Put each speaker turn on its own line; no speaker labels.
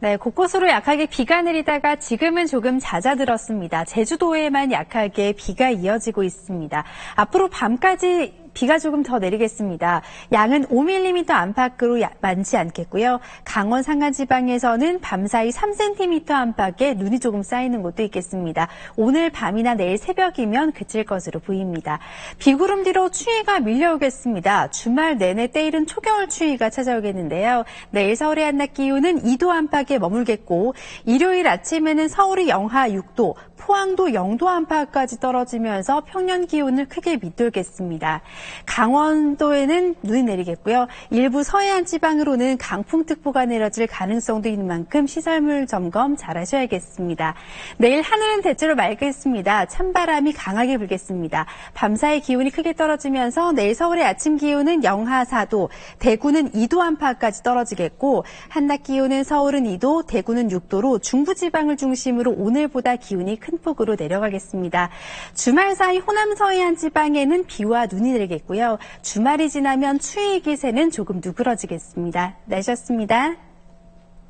네, 곳곳으로 약하게 비가 내리다가 지금은 조금 잦아들었습니다. 제주도에만 약하게 비가 이어지고 있습니다. 앞으로 밤까지 비가 조금 더 내리겠습니다. 양은 5mm 안팎으로 많지 않겠고요. 강원 산간지방에서는 밤사이 3cm 안팎의 눈이 조금 쌓이는 곳도 있겠습니다. 오늘 밤이나 내일 새벽이면 그칠 것으로 보입니다. 비구름 뒤로 추위가 밀려오겠습니다. 주말 내내 때이른 초겨울 추위가 찾아오겠는데요. 내일 서울의 한낮 기온은 2도 안팎에 머물겠고 일요일 아침에는 서울이 영하 6도, 포항도 0도 안팎까지 떨어지면서 평년 기온을 크게 밑돌겠습니다. 강원도에는 눈이 내리겠고요. 일부 서해안 지방으로는 강풍특보가 내려질 가능성도 있는 만큼 시설물 점검 잘 하셔야겠습니다. 내일 하늘은 대체로 맑겠습니다. 찬바람이 강하게 불겠습니다. 밤사이 기온이 크게 떨어지면서 내일 서울의 아침 기온은 영하 4도, 대구는 2도 안팎까지 떨어지겠고 한낮 기온은 서울은 2도, 대구는 6도로 중부지방을 중심으로 오늘보다 기온이 큰 폭으로 내려가겠습니다. 주말 사이 호남 서해안 지방에는 비와 눈이 내리겠고요. 주말이 지나면 추위 기세는 조금 누그러지겠습니다. 날씨였습니다.